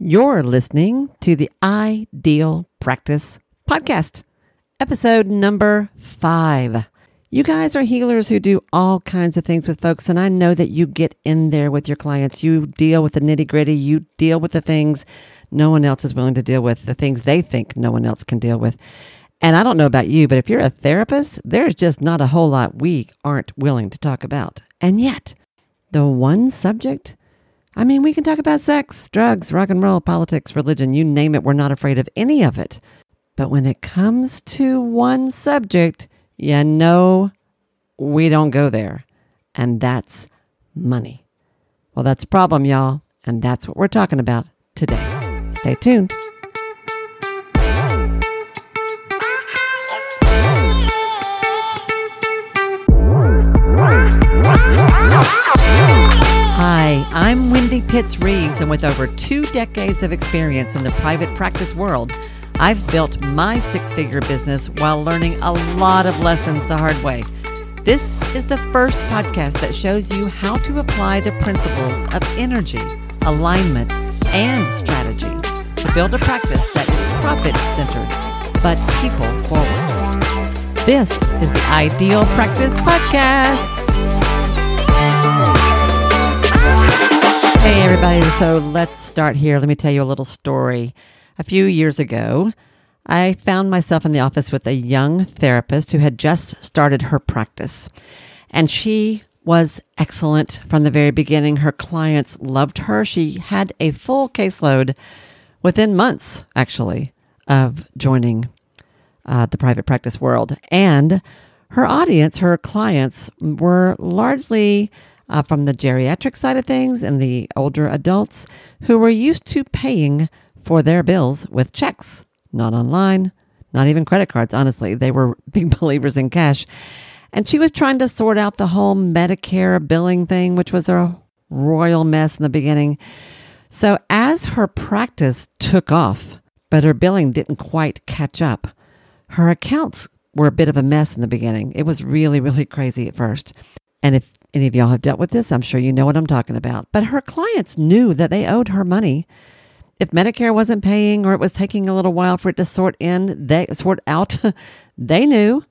You're listening to the Ideal Practice Podcast, episode number five. You guys are healers who do all kinds of things with folks, and I know that you get in there with your clients. You deal with the nitty gritty, you deal with the things no one else is willing to deal with, the things they think no one else can deal with. And I don't know about you, but if you're a therapist, there's just not a whole lot we aren't willing to talk about. And yet, the one subject I mean, we can talk about sex, drugs, rock and roll, politics, religion, you name it. We're not afraid of any of it. But when it comes to one subject, you know, we don't go there. And that's money. Well, that's a problem, y'all. And that's what we're talking about today. Stay tuned. Pitts Reeves, and with over two decades of experience in the private practice world, I've built my six figure business while learning a lot of lessons the hard way. This is the first podcast that shows you how to apply the principles of energy, alignment, and strategy to build a practice that is profit centered but people forward. This is the Ideal Practice Podcast. Hey, everybody. So let's start here. Let me tell you a little story. A few years ago, I found myself in the office with a young therapist who had just started her practice. And she was excellent from the very beginning. Her clients loved her. She had a full caseload within months, actually, of joining uh, the private practice world. And her audience, her clients, were largely uh, from the geriatric side of things and the older adults who were used to paying for their bills with checks, not online, not even credit cards, honestly. They were big believers in cash. And she was trying to sort out the whole Medicare billing thing, which was a royal mess in the beginning. So as her practice took off, but her billing didn't quite catch up, her accounts were a bit of a mess in the beginning. It was really, really crazy at first. And if any of y'all have dealt with this, I'm sure you know what I'm talking about. But her clients knew that they owed her money. If Medicare wasn't paying or it was taking a little while for it to sort in, they sort out, they knew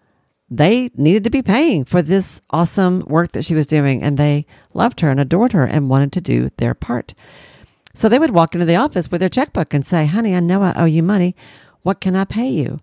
they needed to be paying for this awesome work that she was doing and they loved her and adored her and wanted to do their part. So they would walk into the office with their checkbook and say, "Honey, I know I owe you money. What can I pay you?"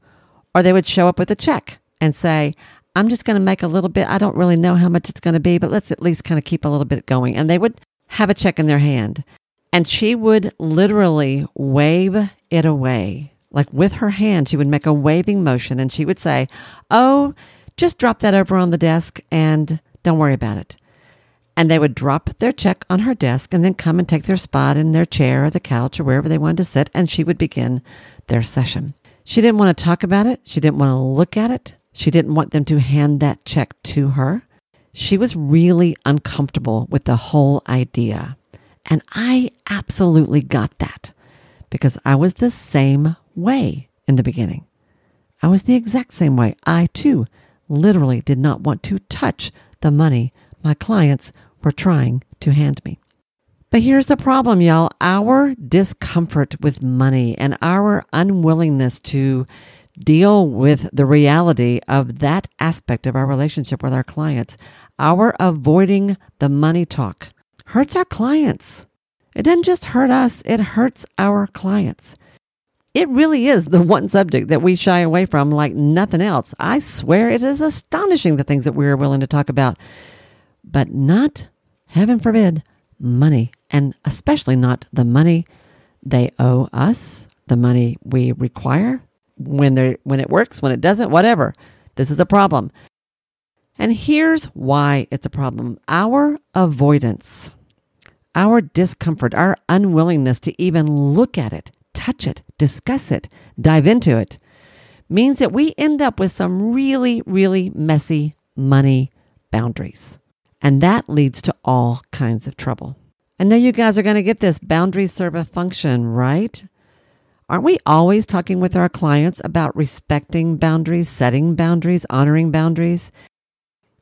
Or they would show up with a check and say, I'm just going to make a little bit. I don't really know how much it's going to be, but let's at least kind of keep a little bit going. And they would have a check in their hand. And she would literally wave it away. Like with her hand, she would make a waving motion and she would say, Oh, just drop that over on the desk and don't worry about it. And they would drop their check on her desk and then come and take their spot in their chair or the couch or wherever they wanted to sit. And she would begin their session. She didn't want to talk about it. She didn't want to look at it. She didn't want them to hand that check to her. She was really uncomfortable with the whole idea. And I absolutely got that because I was the same way in the beginning. I was the exact same way. I too literally did not want to touch the money my clients were trying to hand me. But here's the problem, y'all. Our discomfort with money and our unwillingness to deal with the reality of that aspect of our relationship with our clients. Our avoiding the money talk hurts our clients. It doesn't just hurt us, it hurts our clients. It really is the one subject that we shy away from like nothing else. I swear it is astonishing the things that we're willing to talk about, but not, heaven forbid, money, and especially not the money they owe us, the money we require, when they when it works, when it doesn't, whatever. This is a problem. And here's why it's a problem. Our avoidance, our discomfort, our unwillingness to even look at it, touch it, discuss it, dive into it means that we end up with some really, really messy money boundaries. And that leads to all kinds of trouble. I know you guys are going to get this boundaries serve a function, right? Aren't we always talking with our clients about respecting boundaries, setting boundaries, honoring boundaries?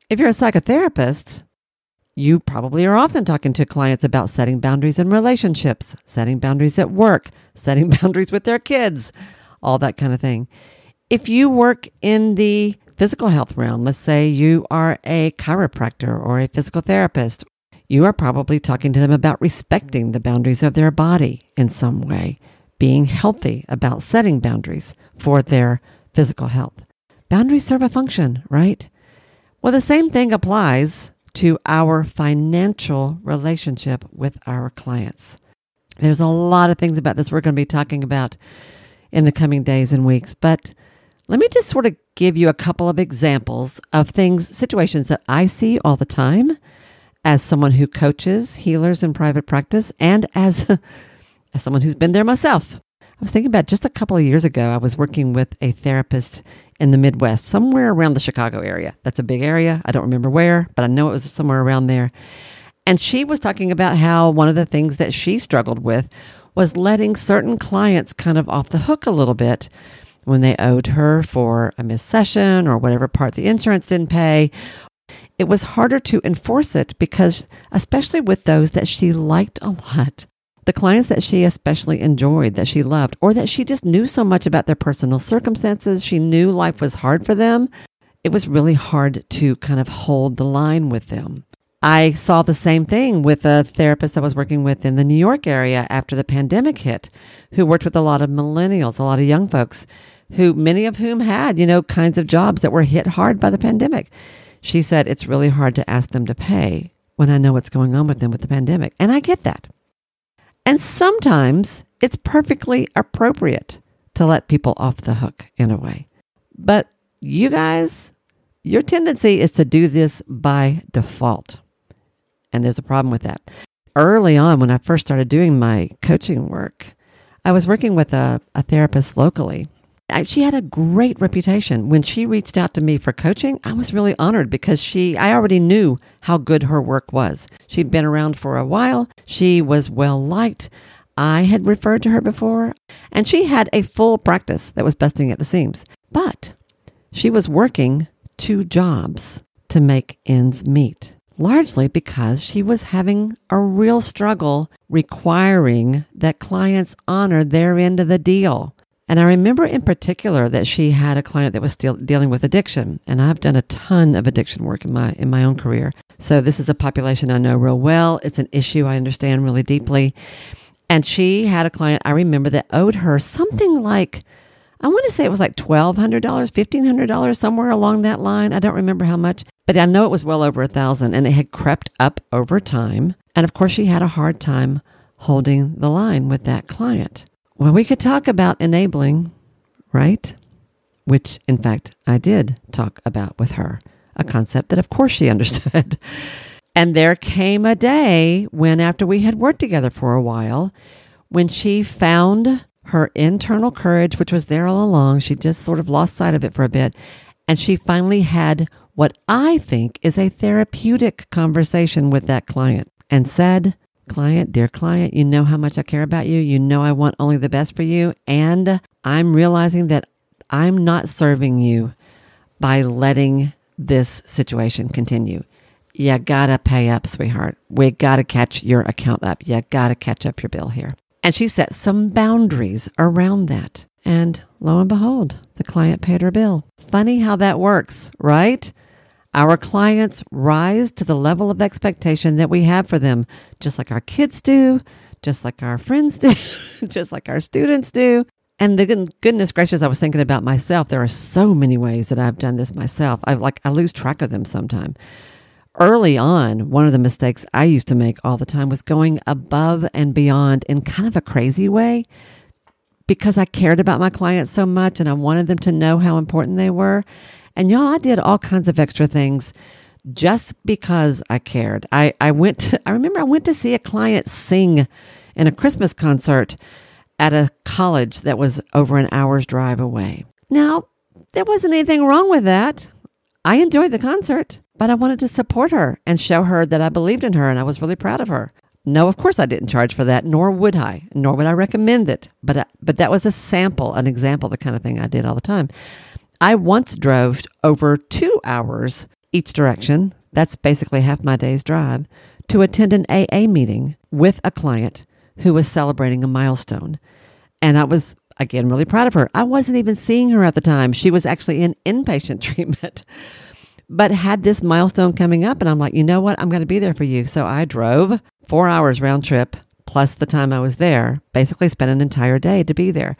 If you're a psychotherapist, You probably are often talking to clients about setting boundaries in relationships, setting boundaries at work, setting boundaries with their kids, all that kind of thing. If you work in the physical health realm, let's say you are a chiropractor or a physical therapist, you are probably talking to them about respecting the boundaries of their body in some way, being healthy about setting boundaries for their physical health. Boundaries serve a function, right? Well, the same thing applies to our financial relationship with our clients. There's a lot of things about this we're going to be talking about in the coming days and weeks, but let me just sort of give you a couple of examples of things, situations that I see all the time as someone who coaches healers in private practice and as, as someone who's been there myself. I was thinking about just a couple of years ago, I was working with a therapist in the Midwest, somewhere around the Chicago area. That's a big area. I don't remember where, but I know it was somewhere around there. And she was talking about how one of the things that she struggled with was letting certain clients kind of off the hook a little bit when they owed her for a missed session or whatever part the insurance didn't pay. It was harder to enforce it because, especially with those that she liked a lot, the clients that she especially enjoyed, that she loved, or that she just knew so much about their personal circumstances, she knew life was hard for them, it was really hard to kind of hold the line with them. I saw the same thing with a therapist I was working with in the New York area after the pandemic hit, who worked with a lot of millennials, a lot of young folks, who many of whom had, you know, kinds of jobs that were hit hard by the pandemic. She said it's really hard to ask them to pay when I know what's going on with them with the pandemic. And I get that. And sometimes it's perfectly appropriate to let people off the hook in a way. But you guys, your tendency is to do this by default. And there's a problem with that. Early on, when I first started doing my coaching work, I was working with a, a therapist locally she had a great reputation. When she reached out to me for coaching, I was really honored because she, I already knew how good her work was. She'd been around for a while. She was well liked. I had referred to her before, and she had a full practice that was busting at the seams. But she was working two jobs to make ends meet, largely because she was having a real struggle requiring that clients honor their end of the deal. And I remember in particular that she had a client that was still dealing with addiction. And I've done a ton of addiction work in my in my own career. So this is a population I know real well. It's an issue I understand really deeply. And she had a client I remember that owed her something like I want to say it was like $1,200, $1,500, somewhere along that line. I don't remember how much, but I know it was well over a thousand and it had crept up over time. And of course, she had a hard time holding the line with that client. Well, we could talk about enabling, right? Which, in fact, I did talk about with her, a concept that, of course, she understood. and there came a day when, after we had worked together for a while, when she found her internal courage, which was there all along, she just sort of lost sight of it for a bit. And she finally had what I think is a therapeutic conversation with that client and said, Client, dear client, you know how much I care about you. You know I want only the best for you. And I'm realizing that I'm not serving you by letting this situation continue. You gotta pay up, sweetheart. We gotta catch your account up. You gotta catch up your bill here. And she set some boundaries around that. And lo and behold, the client paid her bill. Funny how that works, right? Our clients rise to the level of expectation that we have for them, just like our kids do, just like our friends do, just like our students do. And the goodness gracious, I was thinking about myself. There are so many ways that I've done this myself. I like I lose track of them sometimes. Early on, one of the mistakes I used to make all the time was going above and beyond in kind of a crazy way because I cared about my clients so much and I wanted them to know how important they were. And y'all, I did all kinds of extra things just because I cared. I, I went to, I remember I went to see a client sing in a Christmas concert at a college that was over an hour's drive away. Now, there wasn't anything wrong with that. I enjoyed the concert, but I wanted to support her and show her that I believed in her and I was really proud of her. No, of course I didn't charge for that, nor would I, nor would I recommend it. But uh, but that was a sample, an example, the kind of thing I did all the time. I once drove over two hours each direction that's basically half my day's drive, to attend an AA meeting with a client who was celebrating a milestone. And I was, again, really proud of her. I wasn't even seeing her at the time. She was actually in inpatient treatment, but had this milestone coming up. And I'm like, you know what? I'm going to be there for you. So I drove four hours round trip plus the time I was there, basically spent an entire day to be there.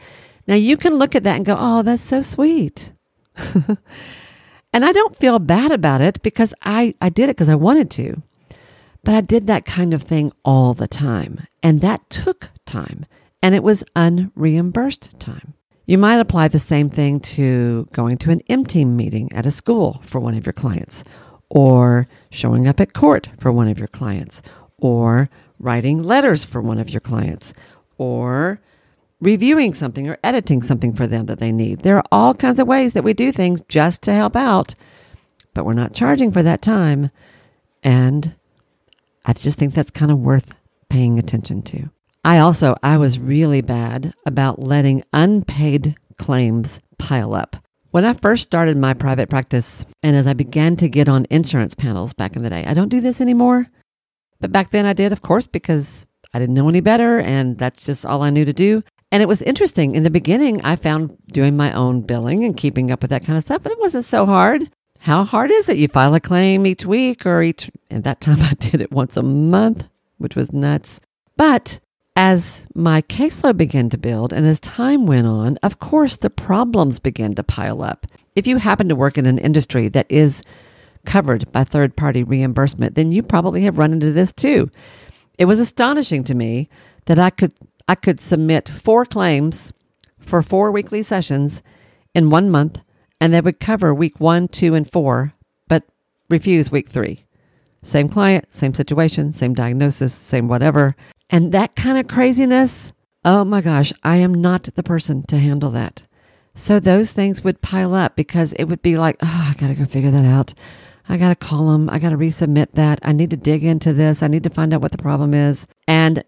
Now you can look at that and go, oh, that's so sweet. and I don't feel bad about it because I, I did it because I wanted to. But I did that kind of thing all the time. And that took time. And it was unreimbursed time. You might apply the same thing to going to an M team meeting at a school for one of your clients, or showing up at court for one of your clients, or writing letters for one of your clients, or reviewing something or editing something for them that they need. There are all kinds of ways that we do things just to help out, but we're not charging for that time. And I just think that's kind of worth paying attention to. I also I was really bad about letting unpaid claims pile up. When I first started my private practice and as I began to get on insurance panels back in the day, I don't do this anymore. But back then I did, of course, because I didn't know any better and that's just all I knew to do. And it was interesting. In the beginning, I found doing my own billing and keeping up with that kind of stuff, but it wasn't so hard. How hard is it? You file a claim each week or each, at that time I did it once a month, which was nuts. But as my caseload began to build and as time went on, of course, the problems began to pile up. If you happen to work in an industry that is covered by third party reimbursement, then you probably have run into this too. It was astonishing to me that I could I could submit four claims for four weekly sessions in one month, and they would cover week one, two, and four, but refuse week three. Same client, same situation, same diagnosis, same whatever. And that kind of craziness, oh my gosh, I am not the person to handle that. So those things would pile up because it would be like, oh, I got to go figure that out. I got to call them. I got to resubmit that. I need to dig into this. I need to find out what the problem is. And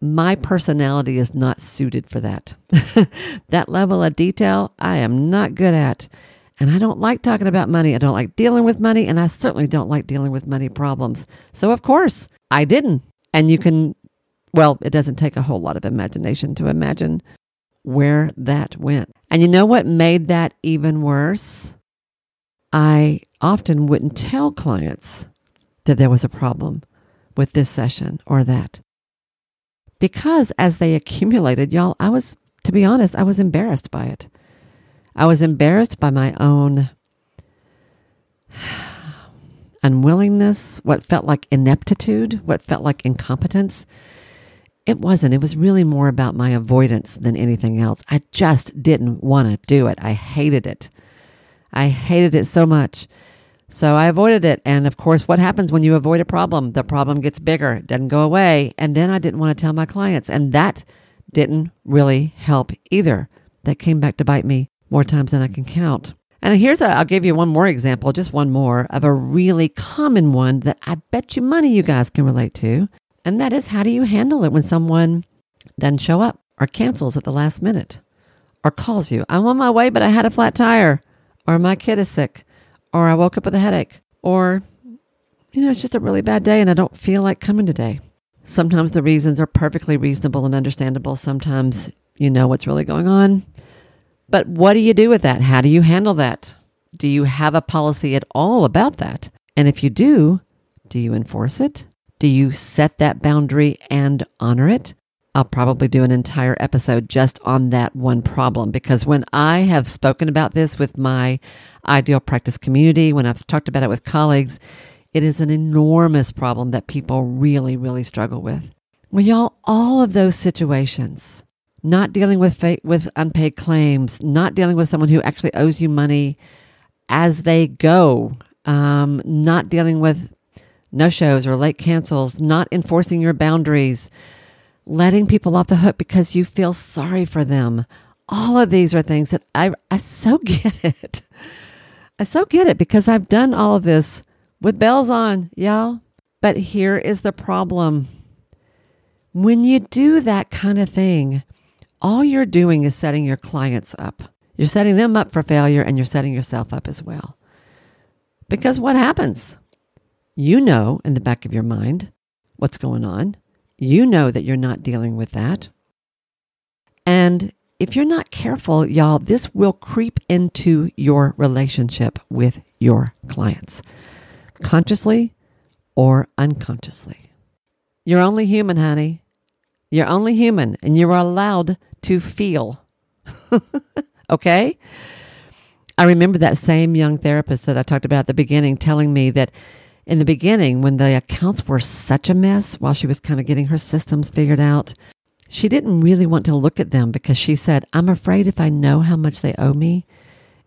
my personality is not suited for that. that level of detail, I am not good at. And I don't like talking about money. I don't like dealing with money. And I certainly don't like dealing with money problems. So, of course, I didn't. And you can, well, it doesn't take a whole lot of imagination to imagine where that went. And you know what made that even worse? I often wouldn't tell clients that there was a problem with this session or that because as they accumulated, y'all, I was, to be honest, I was embarrassed by it. I was embarrassed by my own unwillingness, what felt like ineptitude, what felt like incompetence. It wasn't. It was really more about my avoidance than anything else. I just didn't want to do it. I hated it. I hated it so much. So I avoided it. And of course, what happens when you avoid a problem? The problem gets bigger, it doesn't go away. And then I didn't want to tell my clients. And that didn't really help either. That came back to bite me more times than I can count. And here's a, I'll give you one more example, just one more of a really common one that I bet you money you guys can relate to. And that is how do you handle it when someone doesn't show up or cancels at the last minute or calls you? I'm on my way, but I had a flat tire or my kid is sick or I woke up with a headache, or, you know, it's just a really bad day and I don't feel like coming today. Sometimes the reasons are perfectly reasonable and understandable. Sometimes you know what's really going on. But what do you do with that? How do you handle that? Do you have a policy at all about that? And if you do, do you enforce it? Do you set that boundary and honor it? I'll probably do an entire episode just on that one problem because when I have spoken about this with my ideal practice community, when I've talked about it with colleagues, it is an enormous problem that people really, really struggle with. Well, y'all, all of those situations, not dealing with fa- with unpaid claims, not dealing with someone who actually owes you money as they go, um, not dealing with no shows or late cancels, not enforcing your boundaries letting people off the hook because you feel sorry for them. All of these are things that I, I so get it. I so get it because I've done all of this with bells on, y'all. But here is the problem. When you do that kind of thing, all you're doing is setting your clients up. You're setting them up for failure and you're setting yourself up as well. Because what happens? You know in the back of your mind what's going on. You know that you're not dealing with that. And if you're not careful, y'all, this will creep into your relationship with your clients, consciously or unconsciously. You're only human, honey. You're only human, and you're allowed to feel. okay? I remember that same young therapist that I talked about at the beginning telling me that in the beginning, when the accounts were such a mess while she was kind of getting her systems figured out, she didn't really want to look at them because she said, I'm afraid if I know how much they owe me,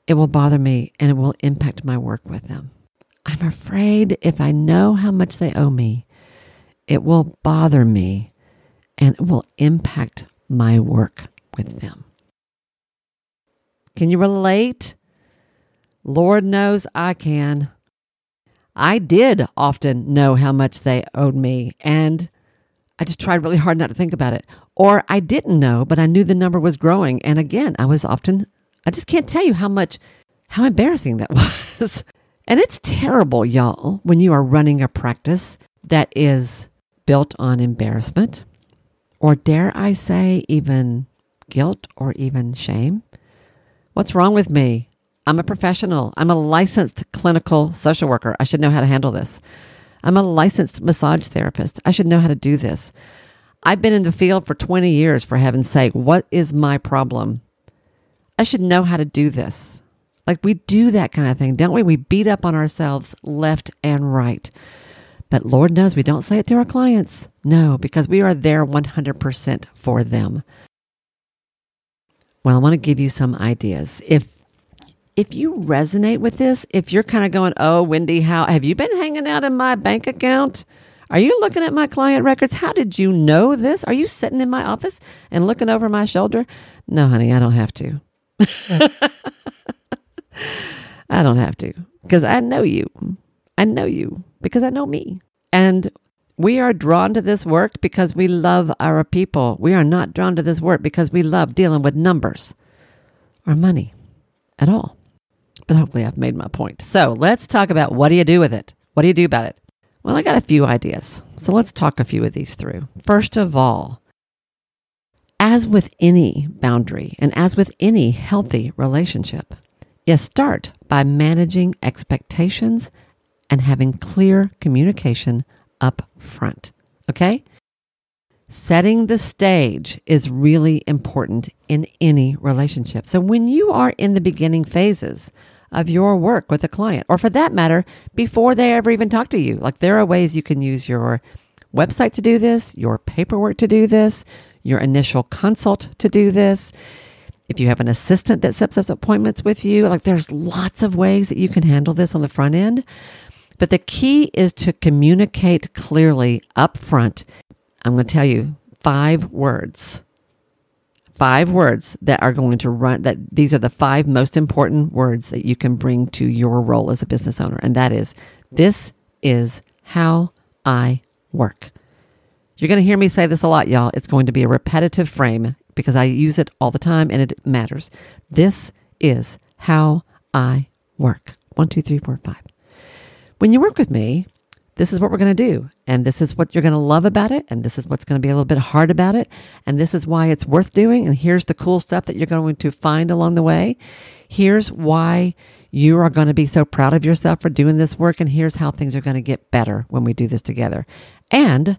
it will bother me and it will impact my work with them. I'm afraid if I know how much they owe me, it will bother me and it will impact my work with them. Can you relate? Lord knows I can. I did often know how much they owed me, and I just tried really hard not to think about it. Or I didn't know, but I knew the number was growing. And again, I was often, I just can't tell you how much, how embarrassing that was. and it's terrible, y'all, when you are running a practice that is built on embarrassment, or dare I say, even guilt or even shame. What's wrong with me? I'm a professional. I'm a licensed clinical social worker. I should know how to handle this. I'm a licensed massage therapist. I should know how to do this. I've been in the field for 20 years, for heaven's sake. What is my problem? I should know how to do this. Like we do that kind of thing, don't we? We beat up on ourselves left and right. But Lord knows we don't say it to our clients. No, because we are there 100% for them. Well, I want to give you some ideas. If if you resonate with this, if you're kind of going, "Oh, Wendy, how have you been hanging out in my bank account?" Are you looking at my client records? How did you know this? Are you sitting in my office and looking over my shoulder? No, honey, I don't have to. I don't have to because I know you. I know you because I know me. And we are drawn to this work because we love our people. We are not drawn to this work because we love dealing with numbers or money at all. But hopefully, I've made my point. So let's talk about what do you do with it? What do you do about it? Well, I got a few ideas. So let's talk a few of these through. First of all, as with any boundary and as with any healthy relationship, you start by managing expectations and having clear communication up front. Okay? Setting the stage is really important in any relationship. So when you are in the beginning phases of your work with a client, or for that matter, before they ever even talk to you. Like there are ways you can use your website to do this, your paperwork to do this, your initial consult to do this. If you have an assistant that sets up appointments with you, like there's lots of ways that you can handle this on the front end. But the key is to communicate clearly up front. I'm going to tell you five words. Five words that are going to run that these are the five most important words that you can bring to your role as a business owner and that is this is how i work. You're going to hear me say this a lot y'all. It's going to be a repetitive frame because i use it all the time and it matters. This is how i work. One two three four five. When you work with me this is what we're going to do. And this is what you're going to love about it. And this is what's going to be a little bit hard about it. And this is why it's worth doing. And here's the cool stuff that you're going to find along the way. Here's why you are going to be so proud of yourself for doing this work. And here's how things are going to get better when we do this together. And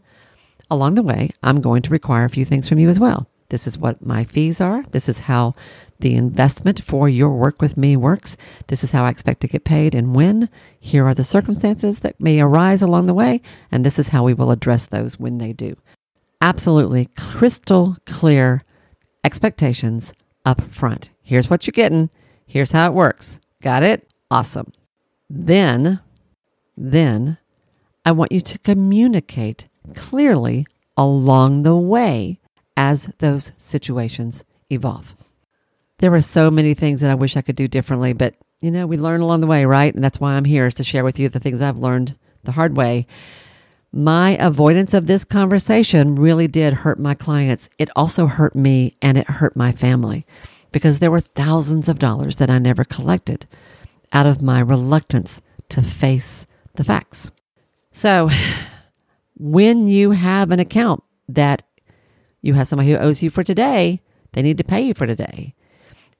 along the way, I'm going to require a few things from you as well. This is what my fees are. This is how the investment for your work with me works. This is how I expect to get paid and when. Here are the circumstances that may arise along the way, and this is how we will address those when they do. Absolutely crystal clear expectations up front. Here's what you're getting. Here's how it works. Got it? Awesome. Then, then I want you to communicate clearly along the way as those situations evolve. There were so many things that I wish I could do differently, but you know, we learn along the way, right? And that's why I'm here is to share with you the things I've learned the hard way. My avoidance of this conversation really did hurt my clients. It also hurt me and it hurt my family because there were thousands of dollars that I never collected out of my reluctance to face the facts. So, when you have an account that you have somebody who owes you for today, they need to pay you for today.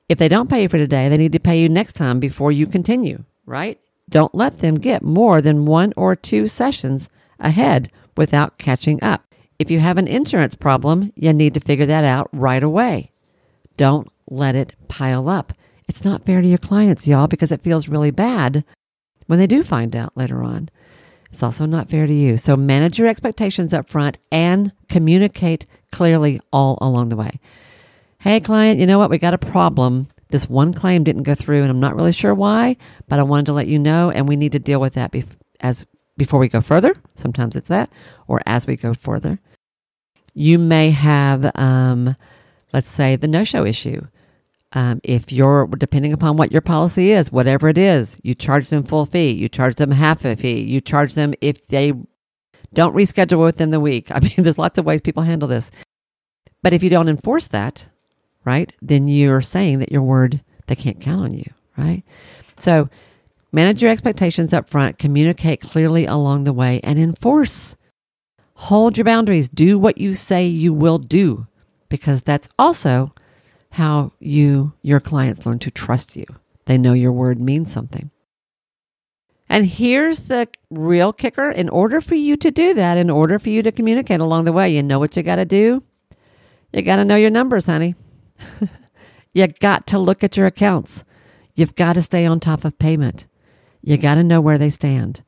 If they don't pay you for today, they need to pay you next time before you continue, right? Don't let them get more than one or two sessions ahead without catching up. If you have an insurance problem, you need to figure that out right away. Don't let it pile up. It's not fair to your clients, y'all, because it feels really bad when they do find out later on. It's also not fair to you. So manage your expectations up front and communicate clearly all along the way. Hey, client, you know what? We got a problem. This one claim didn't go through, and I'm not really sure why, but I wanted to let you know, and we need to deal with that be- as before we go further. Sometimes it's that, or as we go further. You may have, um, let's say, the no show issue. Um, if you're depending upon what your policy is, whatever it is, you charge them full fee, you charge them half a fee, you charge them if they don't reschedule within the week. I mean, there's lots of ways people handle this. But if you don't enforce that, right, then you're saying that your word, they can't count on you, right? So manage your expectations up front, communicate clearly along the way, and enforce. Hold your boundaries. Do what you say you will do, because that's also how you, your clients learn to trust you. They know your word means something. And here's the real kicker in order for you to do that, in order for you to communicate along the way, you know what you got to do? You got to know your numbers, honey. you got to look at your accounts. You've got to stay on top of payment. You got to know where they stand.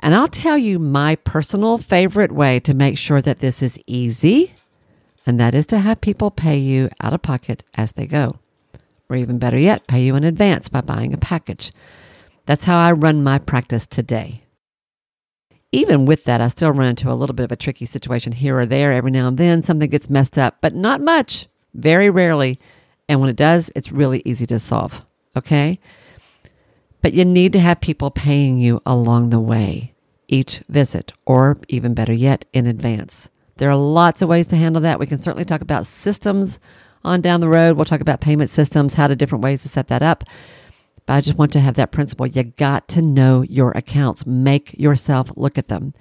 And I'll tell you my personal favorite way to make sure that this is easy and that is to have people pay you out of pocket as they go. Or even better yet, pay you in advance by buying a package. That's how I run my practice today. Even with that, I still run into a little bit of a tricky situation here or there. Every now and then, something gets messed up, but not much, very rarely. And when it does, it's really easy to solve. Okay? But you need to have people paying you along the way, each visit, or even better yet, in advance. There are lots of ways to handle that. We can certainly talk about systems on down the road. We'll talk about payment systems, how to different ways to set that up. But I just want to have that principle. You got to know your accounts. Make yourself look at them.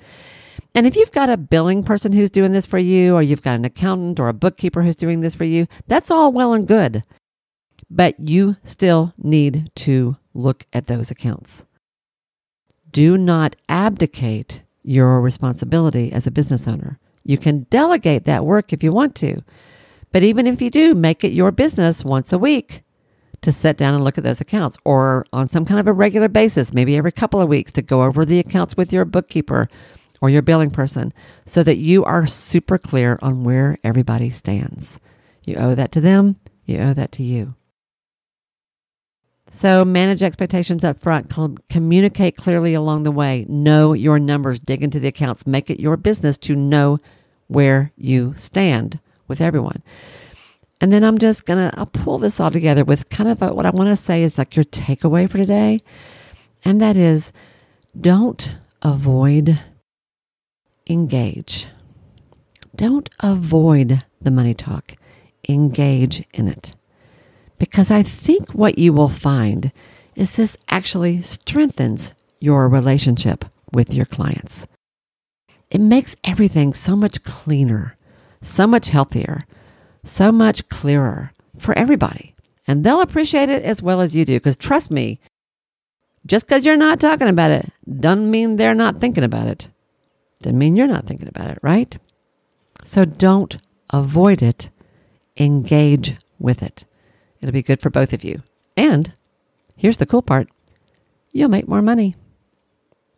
And if you've got a billing person who's doing this for you, or you've got an accountant or a bookkeeper who's doing this for you, that's all well and good. But you still need to look at those accounts. Do not abdicate your responsibility as a business owner. You can delegate that work if you want to. But even if you do, make it your business once a week to sit down and look at those accounts or on some kind of a regular basis, maybe every couple of weeks to go over the accounts with your bookkeeper or your billing person so that you are super clear on where everybody stands. You owe that to them, you owe that to you. So manage expectations up front, communicate clearly along the way, know your numbers, dig into the accounts, make it your business to know where you stand with everyone. And then I'm just going to I'll pull this all together with kind of a, what I want to say is like your takeaway for today. And that is don't avoid engage. Don't avoid the money talk. Engage in it. Because I think what you will find is this actually strengthens your relationship with your clients. It makes everything so much cleaner, so much healthier, so much clearer for everybody. And they'll appreciate it as well as you do. Because trust me, just because you're not talking about it doesn't mean they're not thinking about it. Doesn't mean you're not thinking about it, right? So don't avoid it, engage with it. It'll be good for both of you. And here's the cool part you'll make more money.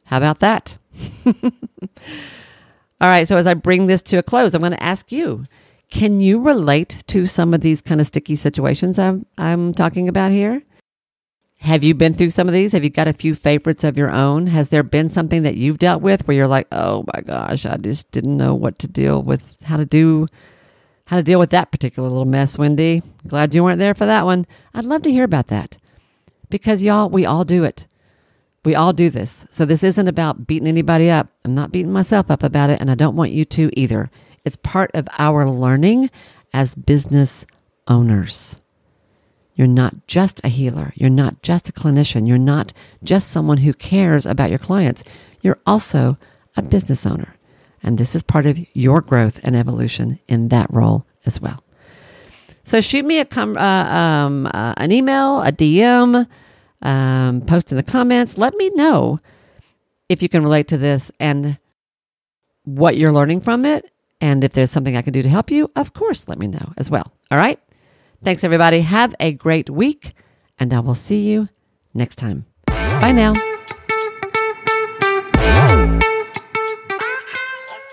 How about that? All right, so as I bring this to a close, I'm going to ask you can you relate to some of these kind of sticky situations I'm, I'm talking about here? Have you been through some of these? Have you got a few favorites of your own? Has there been something that you've dealt with where you're like, oh my gosh, I just didn't know what to deal with, how to do how to deal with that particular little mess, Wendy. Glad you weren't there for that one. I'd love to hear about that because y'all, we all do it. We all do this. So this isn't about beating anybody up. I'm not beating myself up about it, and I don't want you to either. It's part of our learning as business owners. You're not just a healer. You're not just a clinician. You're not just someone who cares about your clients. you're also a business owner. And this is part of your growth and evolution in that role as well. So shoot me a com- uh, um, uh, an email, a DM, um, post in the comments. Let me know if you can relate to this and what you're learning from it. And if there's something I can do to help you, of course, let me know as well. All right. Thanks, everybody. Have a great week, and I will see you next time. Bye now.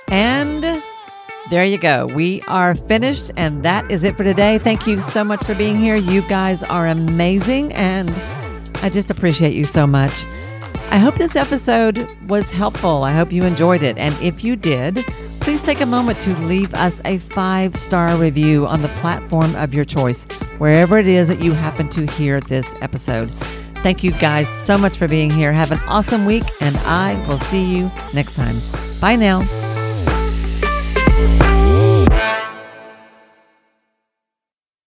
And there you go. We are finished, and that is it for today. Thank you so much for being here. You guys are amazing, and I just appreciate you so much. I hope this episode was helpful. I hope you enjoyed it. And if you did, please take a moment to leave us a five star review on the platform of your choice, wherever it is that you happen to hear this episode. Thank you guys so much for being here. Have an awesome week, and I will see you next time. Bye now.